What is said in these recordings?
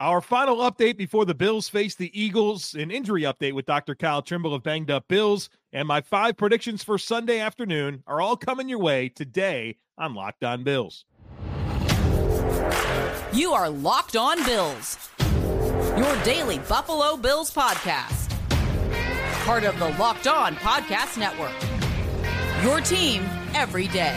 Our final update before the Bills face the Eagles, an injury update with Dr. Kyle Trimble of Banged Up Bills, and my five predictions for Sunday afternoon are all coming your way today on Locked On Bills. You are Locked On Bills, your daily Buffalo Bills podcast, part of the Locked On Podcast Network. Your team every day.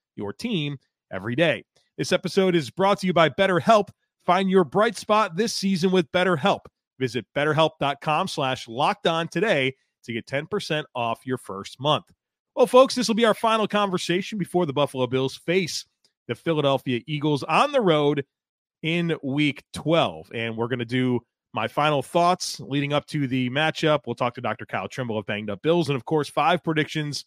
your team every day. This episode is brought to you by BetterHelp. Find your bright spot this season with BetterHelp. Visit betterhelp.com slash locked on today to get 10% off your first month. Well, folks, this will be our final conversation before the Buffalo Bills face the Philadelphia Eagles on the road in week 12. And we're going to do my final thoughts leading up to the matchup. We'll talk to Dr. Kyle Trimble of Banged Up Bills. And of course, five predictions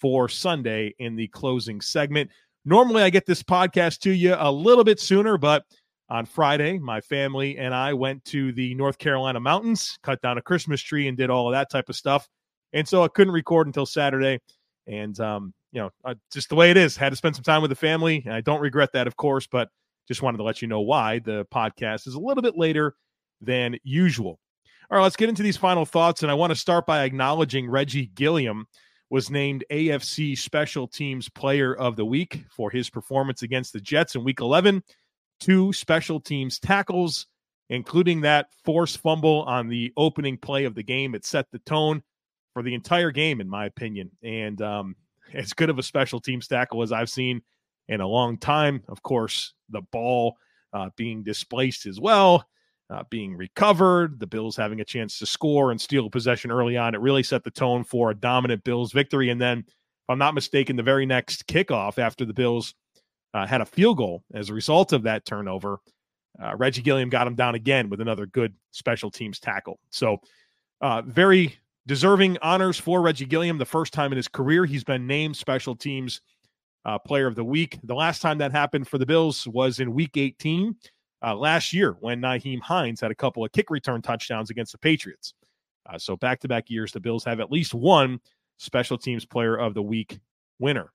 for Sunday in the closing segment. Normally, I get this podcast to you a little bit sooner, but on Friday, my family and I went to the North Carolina mountains, cut down a Christmas tree, and did all of that type of stuff. And so I couldn't record until Saturday. And, um, you know, uh, just the way it is, had to spend some time with the family. And I don't regret that, of course, but just wanted to let you know why the podcast is a little bit later than usual. All right, let's get into these final thoughts. And I want to start by acknowledging Reggie Gilliam was named AFC Special Teams Player of the Week for his performance against the Jets in Week 11. Two special teams tackles, including that forced fumble on the opening play of the game. It set the tone for the entire game, in my opinion. And um, as good of a special teams tackle as I've seen in a long time. Of course, the ball uh, being displaced as well uh, being recovered, the Bills having a chance to score and steal a possession early on. It really set the tone for a dominant Bills victory. And then, if I'm not mistaken, the very next kickoff after the Bills uh, had a field goal as a result of that turnover, uh, Reggie Gilliam got him down again with another good special teams tackle. So, uh, very deserving honors for Reggie Gilliam. The first time in his career he's been named special teams uh, player of the week. The last time that happened for the Bills was in week 18 uh, last year when Nyheim Hines had a couple of kick return touchdowns against the Patriots. Uh, so back to back years, the Bills have at least one special teams player of the week winner.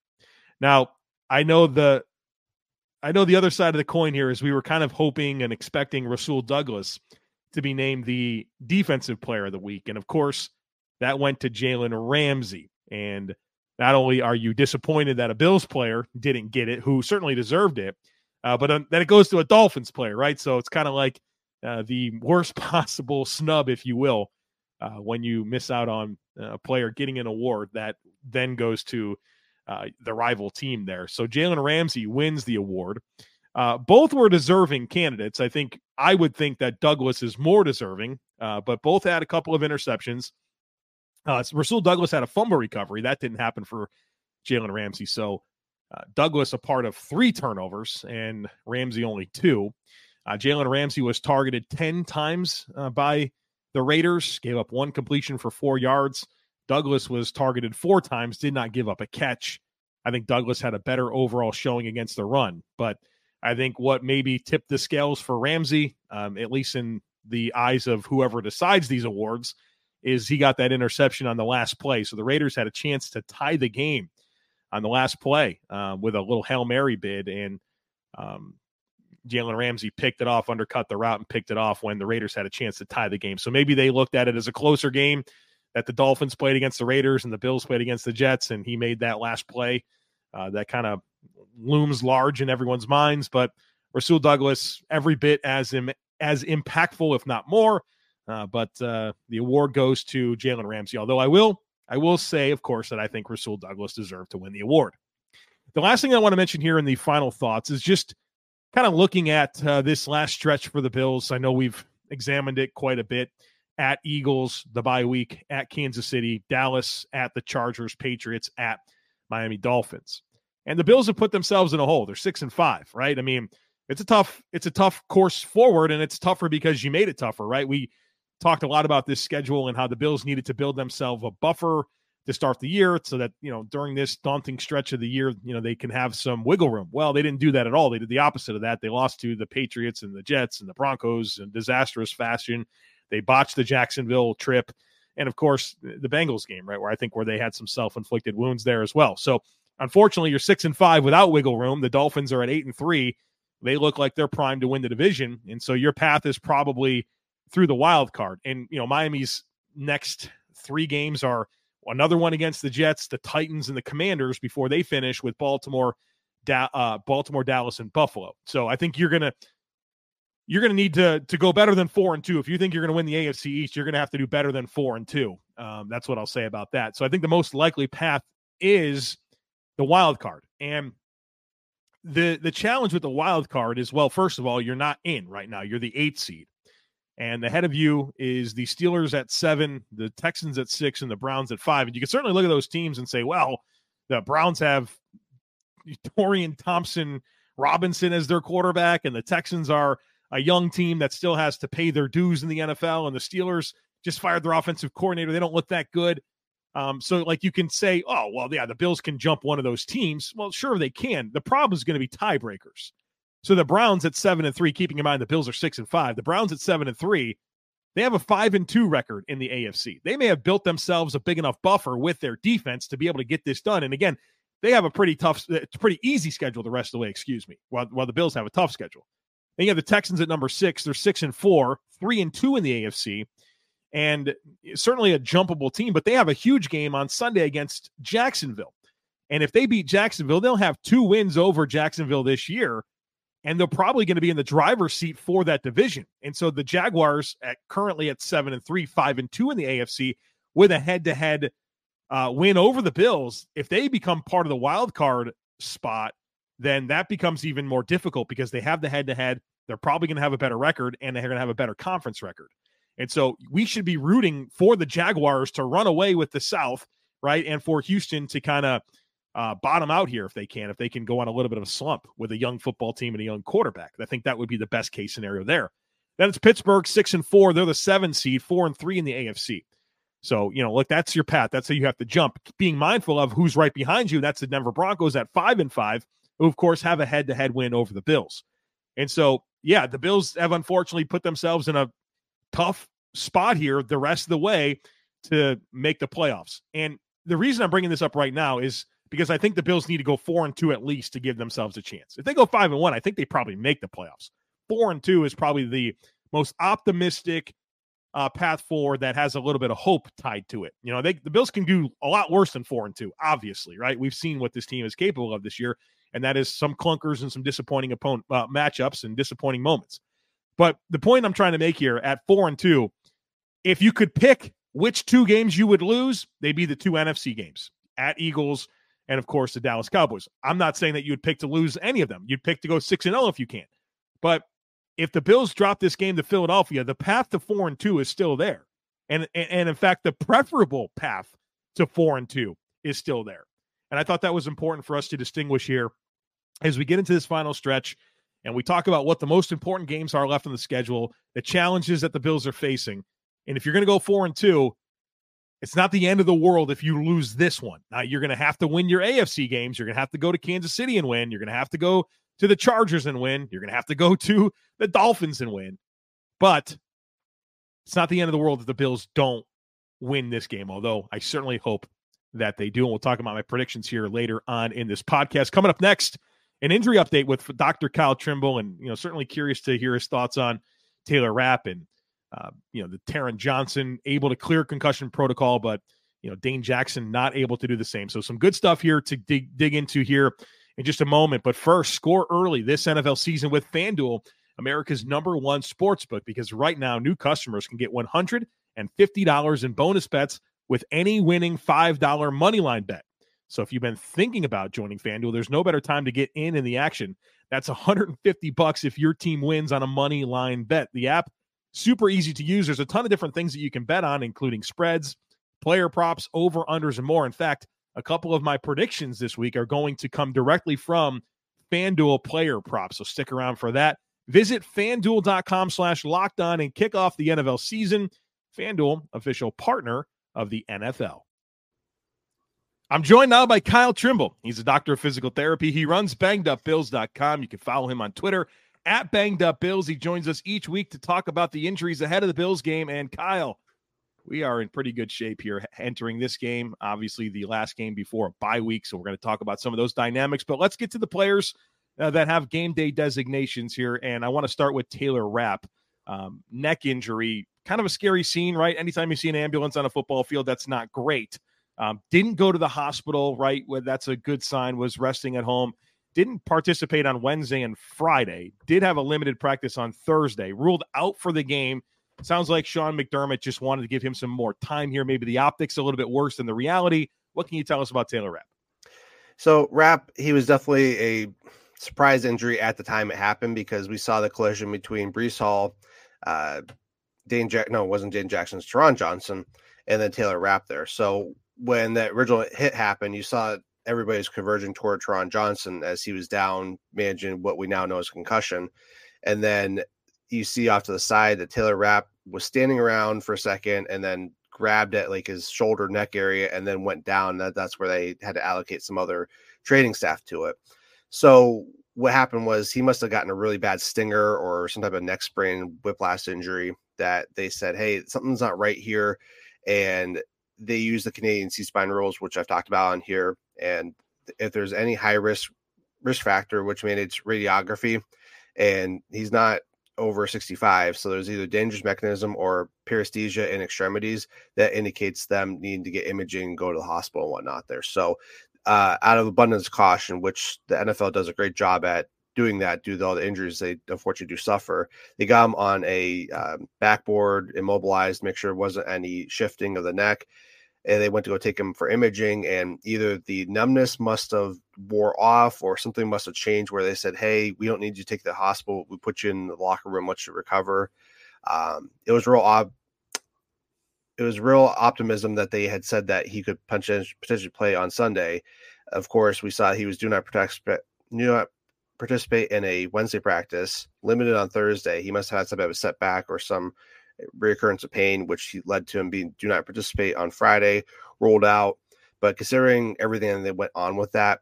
Now, I know the I know the other side of the coin here is we were kind of hoping and expecting Rasul Douglas to be named the defensive player of the week. And of course, that went to Jalen Ramsey. And not only are you disappointed that a Bills player didn't get it, who certainly deserved it, uh, but um, then it goes to a Dolphins player, right? So it's kind of like uh, the worst possible snub, if you will, uh, when you miss out on a player getting an award that then goes to uh, the rival team there. So Jalen Ramsey wins the award. Uh, both were deserving candidates. I think I would think that Douglas is more deserving, uh, but both had a couple of interceptions. Uh, Rasul Douglas had a fumble recovery. That didn't happen for Jalen Ramsey. So uh, Douglas a part of three turnovers and Ramsey only two. Uh, Jalen Ramsey was targeted 10 times uh, by the Raiders, gave up one completion for four yards. Douglas was targeted four times, did not give up a catch. I think Douglas had a better overall showing against the run. But I think what maybe tipped the scales for Ramsey, um, at least in the eyes of whoever decides these awards, is he got that interception on the last play. So the Raiders had a chance to tie the game on the last play uh, with a little Hail Mary bid. And um, Jalen Ramsey picked it off, undercut the route, and picked it off when the Raiders had a chance to tie the game. So maybe they looked at it as a closer game that the Dolphins played against the Raiders and the Bills played against the Jets, and he made that last play uh, that kind of looms large in everyone's minds. But Rasul Douglas, every bit as Im- as impactful, if not more. Uh, but uh, the award goes to Jalen Ramsey. Although I will I will say, of course, that I think Rasul Douglas deserved to win the award. The last thing I want to mention here in the final thoughts is just kind of looking at uh, this last stretch for the Bills. I know we've examined it quite a bit at Eagles, the bye week, at Kansas City, Dallas, at the Chargers, Patriots, at Miami Dolphins. And the Bills have put themselves in a hole. They're six and five, right? I mean, it's a tough, it's a tough course forward, and it's tougher because you made it tougher, right? We talked a lot about this schedule and how the Bills needed to build themselves a buffer to start the year so that, you know, during this daunting stretch of the year, you know, they can have some wiggle room. Well, they didn't do that at all. They did the opposite of that. They lost to the Patriots and the Jets and the Broncos in disastrous fashion. They botched the Jacksonville trip. And of course, the Bengals game, right, where I think where they had some self-inflicted wounds there as well. So unfortunately, you're six and five without wiggle room. The Dolphins are at eight and three. They look like they're primed to win the division. And so your path is probably through the wild card. And you know, Miami's next three games are another one against the Jets, the Titans, and the Commanders before they finish with Baltimore, da- uh, Baltimore, Dallas, and Buffalo. So I think you're gonna you're gonna need to to go better than four and two. If you think you're gonna win the AFC East, you're gonna have to do better than four and two. Um, that's what I'll say about that. So I think the most likely path is the wild card. And the the challenge with the wild card is well, first of all, you're not in right now. You're the eighth seed. And ahead of you is the Steelers at seven, the Texans at six, and the Browns at five. And you can certainly look at those teams and say, well, the Browns have Dorian Thompson Robinson as their quarterback, and the Texans are a young team that still has to pay their dues in the NFL, and the Steelers just fired their offensive coordinator. They don't look that good. Um, so, like, you can say, oh, well, yeah, the Bills can jump one of those teams. Well, sure, they can. The problem is going to be tiebreakers. So the Browns at seven and three, keeping in mind the Bills are six and five. The Browns at seven and three, they have a five and two record in the AFC. They may have built themselves a big enough buffer with their defense to be able to get this done. And again, they have a pretty tough, it's pretty easy schedule the rest of the way, excuse me, while, while the Bills have a tough schedule. And you have the Texans at number six. They're six and four, three and two in the AFC, and certainly a jumpable team, but they have a huge game on Sunday against Jacksonville. And if they beat Jacksonville, they'll have two wins over Jacksonville this year and they're probably going to be in the driver's seat for that division. And so the Jaguars at currently at seven and three, five and two in the AFC with a head to head win over the Bills. If they become part of the wild card spot, then that becomes even more difficult because they have the head to head. They're probably going to have a better record and they're going to have a better conference record. And so we should be rooting for the Jaguars to run away with the South, right? And for Houston to kind of uh, bottom out here if they can, if they can go on a little bit of a slump with a young football team and a young quarterback. I think that would be the best case scenario there. Then it's Pittsburgh six and four. They're the seven seed, four and three in the AFC. So, you know, look, that's your path. That's how you have to jump. Being mindful of who's right behind you. That's the Denver Broncos at five and five, who, of course, have a head to head win over the Bills. And so, yeah, the Bills have unfortunately put themselves in a tough spot here the rest of the way to make the playoffs. And the reason I'm bringing this up right now is because I think the Bills need to go four and two at least to give themselves a chance. If they go five and one, I think they probably make the playoffs. Four and two is probably the most optimistic uh, path forward that has a little bit of hope tied to it. You know, they the Bills can do a lot worse than four and two, obviously, right? We've seen what this team is capable of this year, and that is some clunkers and some disappointing opponent uh, matchups and disappointing moments. But the point I'm trying to make here at four and two, if you could pick which two games you would lose, they'd be the two NFC games at Eagles and of course the Dallas Cowboys. I'm not saying that you'd pick to lose any of them. You'd pick to go 6 and 0 if you can. But if the Bills drop this game to Philadelphia, the path to 4 and 2 is still there. And and in fact, the preferable path to 4 and 2 is still there. And I thought that was important for us to distinguish here as we get into this final stretch and we talk about what the most important games are left on the schedule, the challenges that the Bills are facing. And if you're going to go 4 and 2, it's not the end of the world if you lose this one. Now you're going to have to win your AFC games. You're going to have to go to Kansas City and win. You're going to have to go to the Chargers and win. You're going to have to go to the Dolphins and win. But it's not the end of the world if the Bills don't win this game, although I certainly hope that they do. And we'll talk about my predictions here later on in this podcast. Coming up next, an injury update with Dr. Kyle Trimble, and you know, certainly curious to hear his thoughts on Taylor Rapp and uh, you know, the Taron Johnson able to clear concussion protocol, but you know, Dane Jackson not able to do the same. So some good stuff here to dig dig into here in just a moment. But first, score early this NFL season with FanDuel, America's number one sports book, because right now new customers can get $150 in bonus bets with any winning $5 money line bet. So if you've been thinking about joining FanDuel, there's no better time to get in in the action. That's 150 bucks if your team wins on a money line bet. The app super easy to use. There's a ton of different things that you can bet on, including spreads, player props, over unders, and more. In fact, a couple of my predictions this week are going to come directly from FanDuel player props. So stick around for that. Visit fanduel.com slash locked on and kick off the NFL season. FanDuel, official partner of the NFL. I'm joined now by Kyle Trimble. He's a doctor of physical therapy. He runs bangedupbills.com. You can follow him on Twitter at Banged Up Bills. He joins us each week to talk about the injuries ahead of the Bills game. And Kyle, we are in pretty good shape here entering this game. Obviously, the last game before a bye week. So we're going to talk about some of those dynamics. But let's get to the players uh, that have game day designations here. And I want to start with Taylor Rapp. Um, neck injury, kind of a scary scene, right? Anytime you see an ambulance on a football field, that's not great. Um, didn't go to the hospital, right? Well, that's a good sign, was resting at home. Didn't participate on Wednesday and Friday. Did have a limited practice on Thursday. Ruled out for the game. Sounds like Sean McDermott just wanted to give him some more time here. Maybe the optics a little bit worse than the reality. What can you tell us about Taylor Rapp? So Rapp, he was definitely a surprise injury at the time it happened because we saw the collision between Breece Hall, uh, Dane Jack. No, it wasn't Dane Jackson's Taron Johnson, and then Taylor Rapp there. So when that original hit happened, you saw everybody's converging toward Taron Johnson as he was down managing what we now know as concussion. And then you see off to the side that Taylor Rapp was standing around for a second and then grabbed at like his shoulder neck area and then went down. That that's where they had to allocate some other training staff to it. So what happened was he must have gotten a really bad stinger or some type of neck sprain, whiplash injury that they said, hey, something's not right here. And they use the Canadian C spine rules, which I've talked about on here. And if there's any high risk risk factor, which mandates radiography, and he's not over 65, so there's either dangerous mechanism or paresthesia in extremities that indicates them needing to get imaging, go to the hospital and whatnot there. So uh, out of abundance of caution, which the NFL does a great job at doing that due to all the injuries they unfortunately do suffer. They got him on a um, backboard, immobilized, make sure it wasn't any shifting of the neck. And they went to go take him for imaging, and either the numbness must have wore off, or something must have changed. Where they said, "Hey, we don't need you to take the hospital. We put you in the locker room. Let you recover." Um, it was real odd it was real optimism that they had said that he could potentially play on Sunday. Of course, we saw he was do not protect, do not participate in a Wednesday practice, limited on Thursday. He must have had some type of setback or some reoccurrence of pain, which led to him being do not participate on Friday, rolled out. But considering everything that went on with that,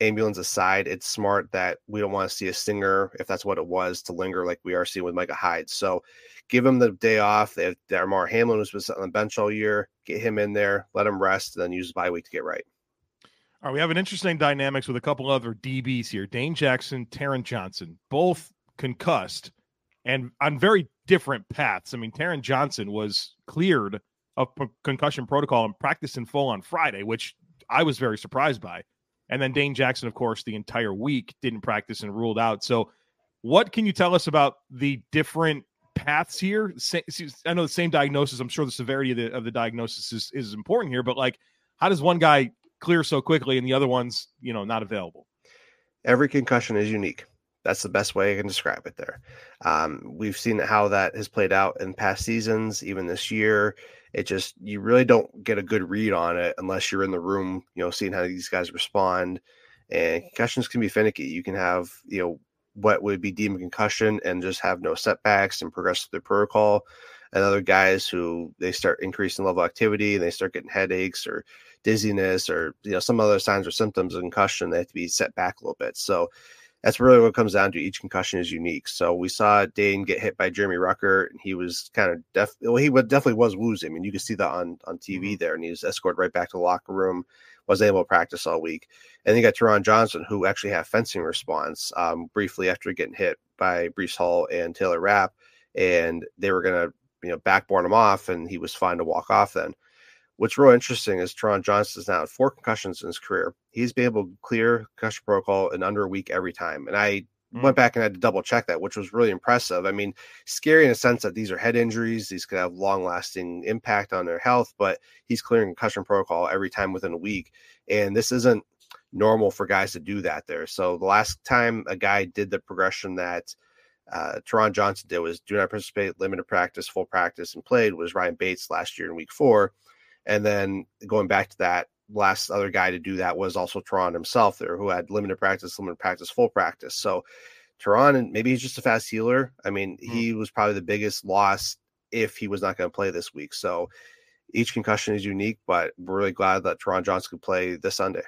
ambulance aside, it's smart that we don't want to see a stinger, if that's what it was, to linger like we are seeing with Micah Hyde. So give him the day off. They have Damar Hamlin, who's been sitting on the bench all year. Get him in there, let him rest, and then use the bye week to get right. All right, we have an interesting dynamics with a couple other DBs here. Dane Jackson, Taron Johnson, both concussed and on very different paths. I mean, Taron Johnson was cleared of concussion protocol and practiced in full on Friday, which I was very surprised by. And then Dane Jackson, of course, the entire week didn't practice and ruled out. So, what can you tell us about the different paths here? I know the same diagnosis. I'm sure the severity of the, of the diagnosis is, is important here, but like, how does one guy clear so quickly and the other one's, you know, not available? Every concussion is unique. That's the best way I can describe it there. Um, we've seen how that has played out in past seasons, even this year. It just, you really don't get a good read on it unless you're in the room, you know, seeing how these guys respond. And concussions can be finicky. You can have, you know, what would be deemed a concussion and just have no setbacks and progress through the protocol. And other guys who they start increasing level activity and they start getting headaches or dizziness or you know some other signs or symptoms of concussion, they have to be set back a little bit. So that's really what comes down to. Each concussion is unique. So we saw Dane get hit by Jeremy Ruckert, and he was kind of def. Well, he definitely was woozy. I mean, you could see that on on TV mm-hmm. there, and he was escorted right back to the locker room was able to practice all week. And then you got Taron Johnson, who actually had fencing response um, briefly after getting hit by Breece Hall and Taylor Rapp, and they were going to you know backboard him off, and he was fine to walk off then. What's real interesting is Taron Johnson's now had four concussions in his career. He's been able to clear concussion protocol in under a week every time. And I mm. went back and had to double check that, which was really impressive. I mean, scary in a sense that these are head injuries. These could have long lasting impact on their health, but he's clearing concussion protocol every time within a week. And this isn't normal for guys to do that there. So the last time a guy did the progression that uh, Taron Johnson did was do not participate, limited practice, full practice, and played was Ryan Bates last year in week four. And then going back to that, last other guy to do that was also Taron himself there, who had limited practice, limited practice, full practice. So Taron, and maybe he's just a fast healer. I mean, mm-hmm. he was probably the biggest loss if he was not going to play this week. So each concussion is unique, but we're really glad that Taron Johnson could play this Sunday.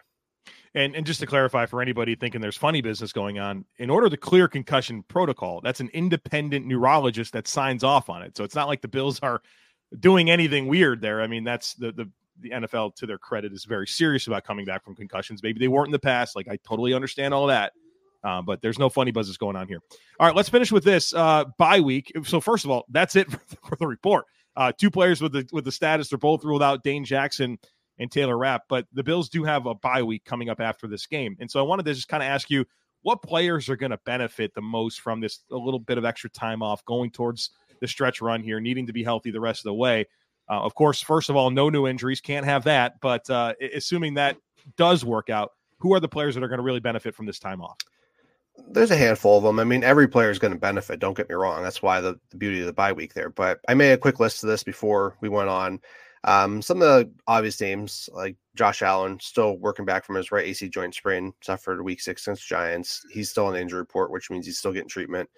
And and just to clarify for anybody thinking there's funny business going on, in order to clear concussion protocol, that's an independent neurologist that signs off on it. So it's not like the Bills are doing anything weird there. I mean, that's the the the NFL, to their credit, is very serious about coming back from concussions. Maybe they weren't in the past. Like I totally understand all that. Uh, but there's no funny buzzes going on here. All right, let's finish with this uh, bye week. So first of all, that's it for the report. Uh, two players with the with the status. They're both ruled out. Dane Jackson and Taylor Rapp. But the Bills do have a bye week coming up after this game, and so I wanted to just kind of ask you what players are going to benefit the most from this a little bit of extra time off going towards the stretch run here, needing to be healthy the rest of the way. Uh, of course, first of all, no new injuries, can't have that. But uh, assuming that does work out, who are the players that are going to really benefit from this time off? there's a handful of them. I mean, every player is going to benefit. Don't get me wrong. That's why the, the beauty of the bye week there. But I made a quick list of this before we went on. Um, some of the obvious names like Josh Allen, still working back from his right AC joint sprain, suffered week six against Giants. He's still on the injury report, which means he's still getting treatment.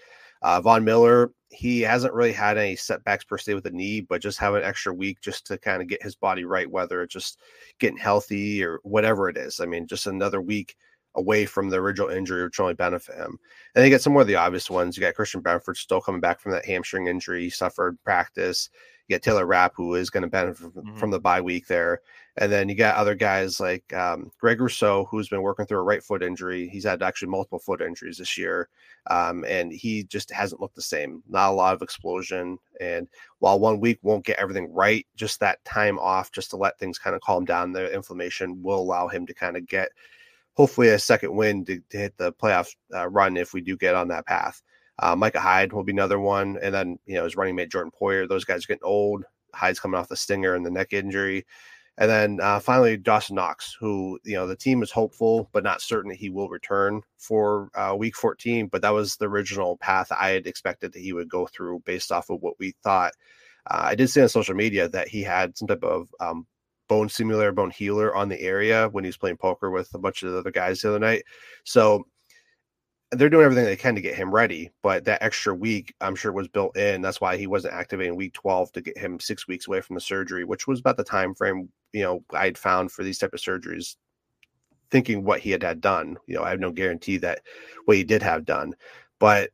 Uh, Von Miller, he hasn't really had any setbacks per se with the knee, but just have an extra week just to kind of get his body right, whether it's just getting healthy or whatever it is. I mean, just another week away from the original injury, which only benefit him. And you get some more of the obvious ones. You got Christian Benford still coming back from that hamstring injury, he suffered practice. You got Taylor Rapp, who is going to benefit mm-hmm. from the bye week there. And then you got other guys like um, Greg Rousseau, who's been working through a right foot injury. He's had actually multiple foot injuries this year. Um, and he just hasn't looked the same. Not a lot of explosion. And while one week won't get everything right, just that time off, just to let things kind of calm down, the inflammation will allow him to kind of get hopefully a second win to, to hit the playoff uh, run if we do get on that path. Uh, Micah Hyde will be another one, and then you know his running mate Jordan Poyer. Those guys are getting old. Hyde's coming off the stinger and the neck injury, and then uh, finally Dawson Knox, who you know the team is hopeful but not certain that he will return for uh, Week 14. But that was the original path I had expected that he would go through based off of what we thought. Uh, I did see on social media that he had some type of um, bone stimulator, bone healer on the area when he was playing poker with a bunch of the other guys the other night. So they're doing everything they can to get him ready, but that extra week, I'm sure, was built in. That's why he wasn't activating week 12 to get him six weeks away from the surgery, which was about the time frame you know I had found for these type of surgeries. Thinking what he had had done, you know, I have no guarantee that what he did have done, but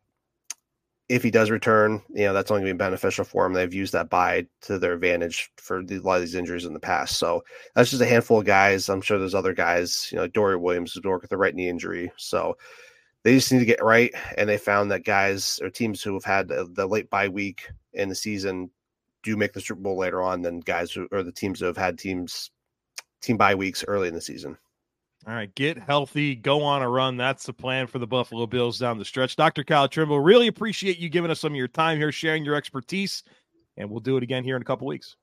if he does return, you know, that's only going to be beneficial for him. They've used that bye to their advantage for the, a lot of these injuries in the past. So that's just a handful of guys. I'm sure there's other guys, you know, Dory Williams who's working with the right knee injury. So they just need to get right. And they found that guys or teams who have had the, the late bye week in the season do make the Super Bowl later on than guys who or the teams who have had teams team bye weeks early in the season. All right, get healthy, go on a run. That's the plan for the Buffalo Bills down the stretch. Dr. Kyle Trimble, really appreciate you giving us some of your time here, sharing your expertise, and we'll do it again here in a couple weeks.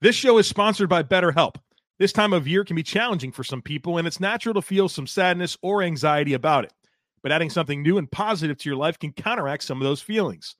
This show is sponsored by BetterHelp. This time of year can be challenging for some people, and it's natural to feel some sadness or anxiety about it. But adding something new and positive to your life can counteract some of those feelings.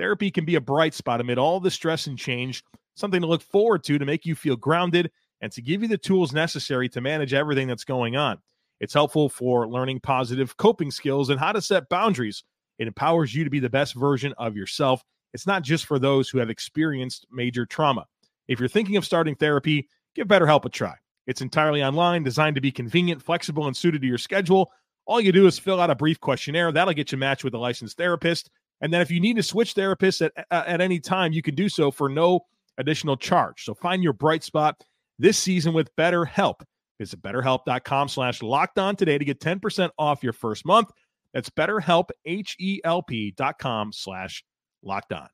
Therapy can be a bright spot amid all the stress and change, something to look forward to to make you feel grounded and to give you the tools necessary to manage everything that's going on. It's helpful for learning positive coping skills and how to set boundaries. It empowers you to be the best version of yourself. It's not just for those who have experienced major trauma. If you're thinking of starting therapy, give BetterHelp a try. It's entirely online, designed to be convenient, flexible, and suited to your schedule. All you do is fill out a brief questionnaire. That'll get you matched with a licensed therapist. And then if you need to switch therapists at, at any time, you can do so for no additional charge. So find your bright spot this season with BetterHelp. Visit betterhelp.com slash locked on today to get 10% off your first month. That's betterhelp, H-E-L-P dot com slash locked on.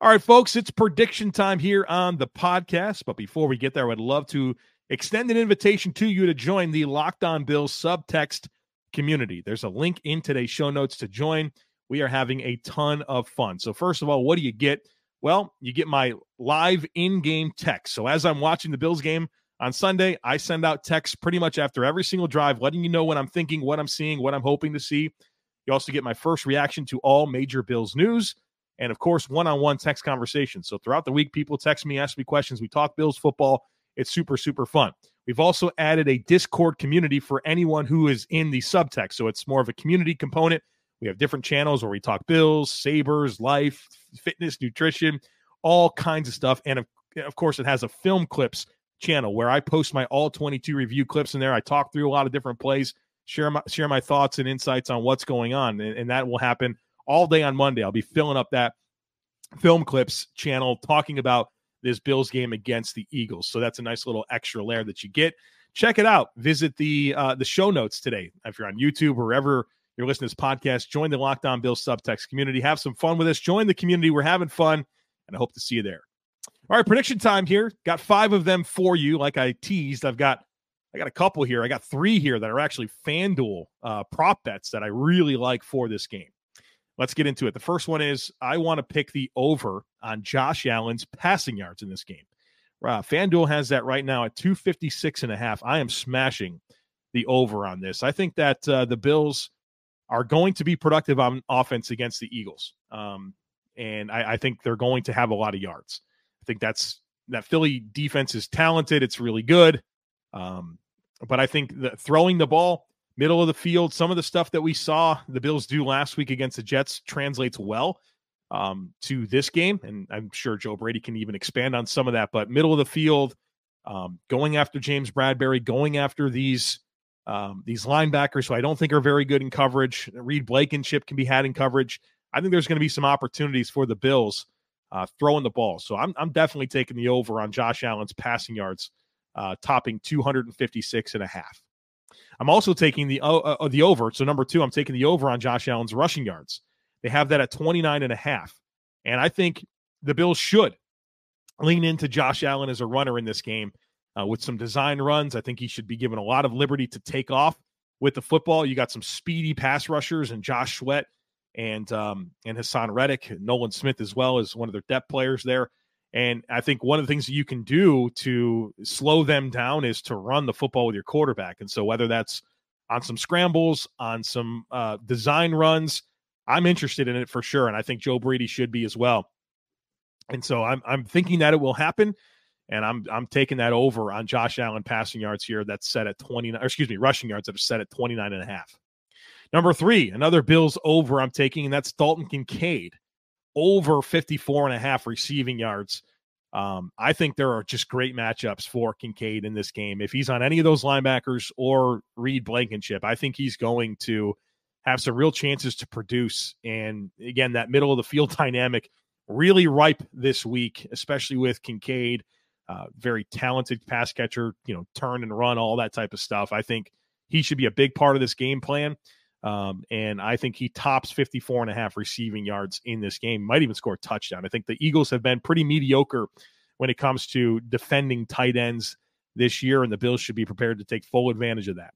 All right, folks, it's prediction time here on the podcast. But before we get there, I would love to extend an invitation to you to join the Locked On Bills subtext community. There's a link in today's show notes to join. We are having a ton of fun. So, first of all, what do you get? Well, you get my live in game text. So as I'm watching the Bills game on Sunday, I send out texts pretty much after every single drive, letting you know what I'm thinking, what I'm seeing, what I'm hoping to see. You also get my first reaction to all major Bills news. And of course, one on one text conversations. So throughout the week, people text me, ask me questions. We talk Bills football. It's super, super fun. We've also added a Discord community for anyone who is in the subtext. So it's more of a community component. We have different channels where we talk bills, Sabres, life, fitness, nutrition, all kinds of stuff. And of, of course, it has a film clips channel where I post my all 22 review clips in there. I talk through a lot of different plays, share my share my thoughts and insights on what's going on, and, and that will happen all day on Monday. I'll be filling up that film clips channel talking about this Bills game against the Eagles. So that's a nice little extra layer that you get. Check it out. Visit the uh, the show notes today. If you're on YouTube or wherever you're listening to this podcast, join the Locked On Bills subtext community. Have some fun with us. Join the community. We're having fun, and I hope to see you there. All right, prediction time here. Got five of them for you. Like I teased, I've got I got a couple here. I got three here that are actually FanDuel uh, prop bets that I really like for this game. Let's get into it. The first one is I want to pick the over on Josh Allen's passing yards in this game. Uh, FanDuel has that right now at 256 and a half. I am smashing the over on this. I think that uh, the Bills are going to be productive on offense against the Eagles. Um, and I, I think they're going to have a lot of yards I think that's that Philly defense is talented. It's really good. Um, but I think that throwing the ball middle of the field, some of the stuff that we saw the Bills do last week against the Jets translates well um, to this game. And I'm sure Joe Brady can even expand on some of that. But middle of the field, um, going after James Bradberry, going after these um, these linebackers who I don't think are very good in coverage. Reed Blankenship can be had in coverage. I think there's going to be some opportunities for the Bills uh, throwing the ball. So I'm, I'm definitely taking the over on Josh Allen's passing yards, uh, topping 256 and a half. I'm also taking the uh, uh, the over. So number two, I'm taking the over on Josh Allen's rushing yards. They have that at 29 and a half. And I think the Bills should lean into Josh Allen as a runner in this game uh, with some design runs. I think he should be given a lot of liberty to take off with the football. You got some speedy pass rushers and Josh Sweat and um, and Haason Reddick, Nolan Smith as well as one of their depth players there. And I think one of the things that you can do to slow them down is to run the football with your quarterback. And so whether that's on some scrambles, on some uh, design runs, I'm interested in it for sure. And I think Joe Brady should be as well. And so I'm I'm thinking that it will happen. And I'm I'm taking that over on Josh Allen passing yards here. That's set at 29, excuse me, rushing yards that are set at 29 and a half. Number three, another Bills over I'm taking, and that's Dalton Kincaid over 54 and a half receiving yards. Um, I think there are just great matchups for Kincaid in this game. If he's on any of those linebackers or Reed Blankenship, I think he's going to have some real chances to produce. And again, that middle of the field dynamic really ripe this week, especially with Kincaid, uh, very talented pass catcher, you know, turn and run, all that type of stuff. I think he should be a big part of this game plan. Um, and I think he tops 54 and a half receiving yards in this game, might even score a touchdown. I think the Eagles have been pretty mediocre when it comes to defending tight ends this year, and the Bills should be prepared to take full advantage of that.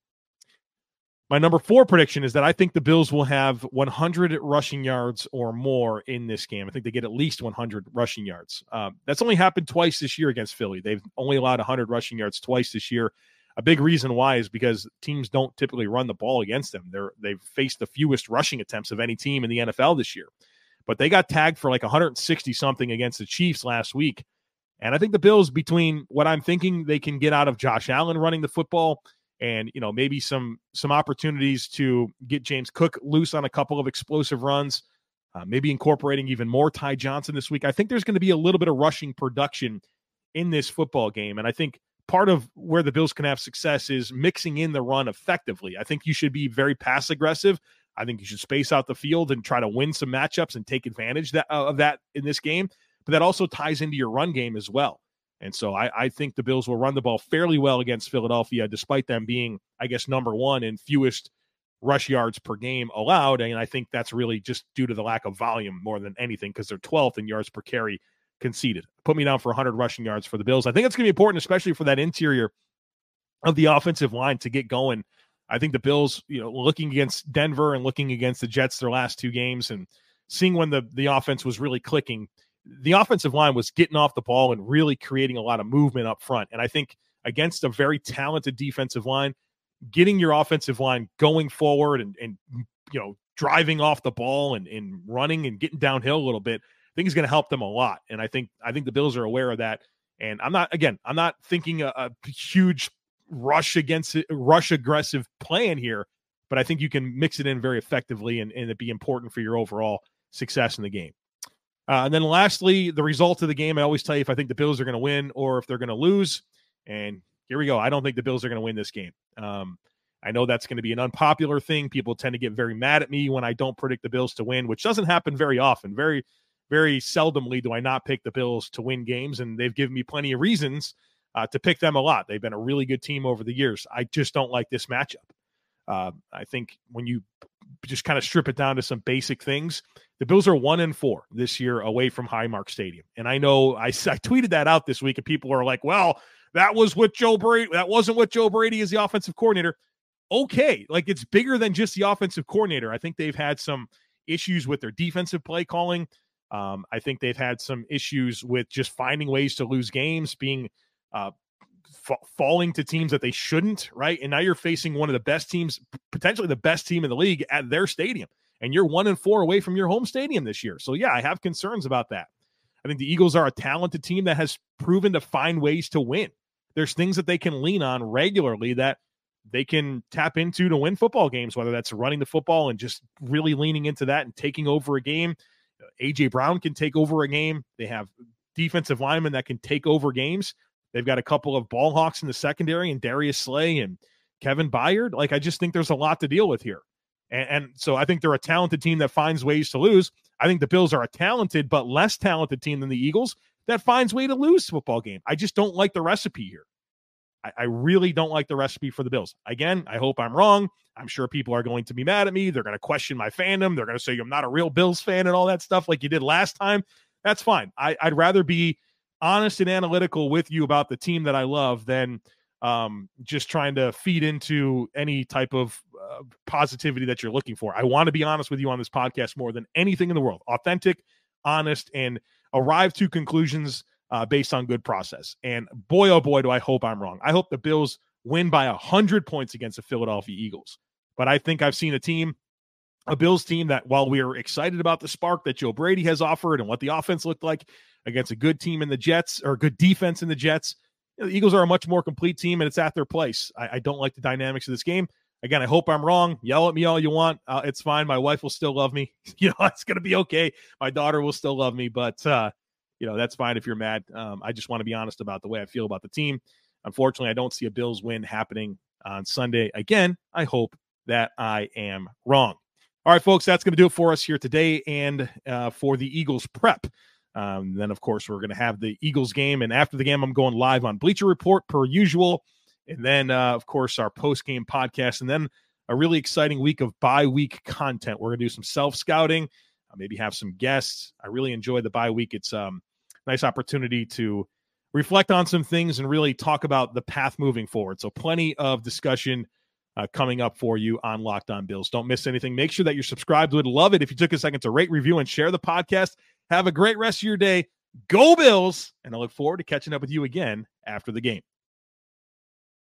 My number four prediction is that I think the Bills will have 100 rushing yards or more in this game. I think they get at least 100 rushing yards. Um, that's only happened twice this year against Philly. They've only allowed 100 rushing yards twice this year a big reason why is because teams don't typically run the ball against them. They're they've faced the fewest rushing attempts of any team in the NFL this year. But they got tagged for like 160 something against the Chiefs last week. And I think the Bills, between what I'm thinking they can get out of Josh Allen running the football and you know maybe some some opportunities to get James Cook loose on a couple of explosive runs, uh, maybe incorporating even more Ty Johnson this week. I think there's going to be a little bit of rushing production in this football game, and I think part of where the Bills can have success is mixing in the run effectively. I think you should be very pass aggressive. I think you should space out the field and try to win some matchups and take advantage that, uh, of that in this game. But that also ties into your run game as well. And so I, I, think the Bills will run the ball fairly well against Philadelphia, despite them being, I guess, number one in fewest rush yards per game allowed. And I think that's really just due to the lack of volume more than anything because they're 12th in yards per carry conceded. Put me down for 100 rushing yards for the Bills. I think it's going to be important, especially for that interior of the offensive line to get going. I think the Bills, you know, looking against Denver and looking against the Jets their last two games and seeing when the the offense was really clicking, the offensive line was getting off the ball and really creating a lot of movement up front. And I think against a very talented defensive line, getting your offensive line going forward and and mm, you know driving off the ball and, and running and getting downhill a little bit, I think is going to help them a lot. And I think I think the Bills are aware of that. And I'm not again, I'm not thinking a, a huge rush against rush aggressive plan here, but I think you can mix it in very effectively and, and it be important for your overall success in the game. Uh, and then lastly, the result of the game. I always tell you if I think the Bills are going to win or if they're going to lose. And here we go. I don't think the Bills are going to win this game. Um, I know that's going to be an unpopular thing. People tend to get very mad at me when I don't predict the Bills to win, which doesn't happen very often. Very, very seldomly do I not pick the Bills to win games, and they've given me plenty of reasons uh, to pick them a lot. They've been a really good team over the years. I just don't like this matchup. Uh, I think when you just kind of strip it down to some basic things, the Bills are one and four this year away from Highmark Stadium. And I know I, I tweeted that out this week, and people are like, well, that was with Joe Brady. That wasn't what Joe Brady as the offensive coordinator. Okay. Like it's bigger than just the offensive coordinator. I think they've had some issues with their defensive play calling. Um, I think they've had some issues with just finding ways to lose games, being uh, falling to teams that they shouldn't, right? And now you're facing one of the best teams, potentially the best team in the league at their stadium and you're one and four away from your home stadium this year. So, yeah, I have concerns about that. I think the Eagles are a talented team that has proven to find ways to win. There's things that they can lean on regularly that they can tap into to win football games, whether that's running the football and just really leaning into that and taking over a game. AJ Brown can take over a game. They have defensive linemen that can take over games. They've got a couple of ball hawks in the secondary and Darius Slay and Kevin Byard. Like, I just think there's a lot to deal with here. And, and, so I think they're a talented team that finds ways to lose. I think the Bills are a talented but less talented team than the Eagles that finds way to lose football game. I just don't like the recipe here. I, I really don't like the recipe for the Bills. Again, I hope I'm wrong. I'm sure people are going to be mad at me. They're going to question my fandom. They're going to say I'm not a real Bills fan and all that stuff like you did last time. That's fine. I, I'd rather be honest and analytical with you about the team that I love than – um, just trying to feed into any type of uh, positivity that you're looking for. I want to be honest with you on this podcast more than anything in the world. Authentic, honest, and arrive to conclusions uh, based on good process. And boy, oh boy, do I hope I'm wrong. I hope the Bills win by a hundred points against the Philadelphia Eagles. But I think I've seen a team, a Bills team that while we are excited about the spark that Joe Brady has offered and what the offense looked like against a good team in the Jets or good defense in the Jets, the Eagles are a much more complete team, and it's at their place. I, I, don't like the dynamics of this game. Again, I hope I'm wrong. Yell at me all you want. Uh, it's fine. My wife will still love me. you know, it's going to be okay. My daughter will still love me, but uh, you know that's fine if you're mad. Um, I just want to be honest about the way I feel about the team. Unfortunately, I don't see a Bills win happening on Sunday. Again, I hope that I am wrong. All right, folks, that's going to do it for us here today and uh, for the Eagles prep. Um, then, of course, we're going to have the Eagles game. And after the game, I'm going live on Bleacher Report per usual. And then, uh, of course, our post game podcast. And then a really exciting week of bye week content. We're going to do some self scouting, uh, maybe have some guests. I really enjoy the bye week. It's um, nice opportunity to reflect on some things and really talk about the path moving forward. So, plenty of discussion. Uh, coming up for you on Locked On Bills. Don't miss anything. Make sure that you're subscribed. Would love it if you took a second to rate, review, and share the podcast. Have a great rest of your day. Go Bills. And I look forward to catching up with you again after the game.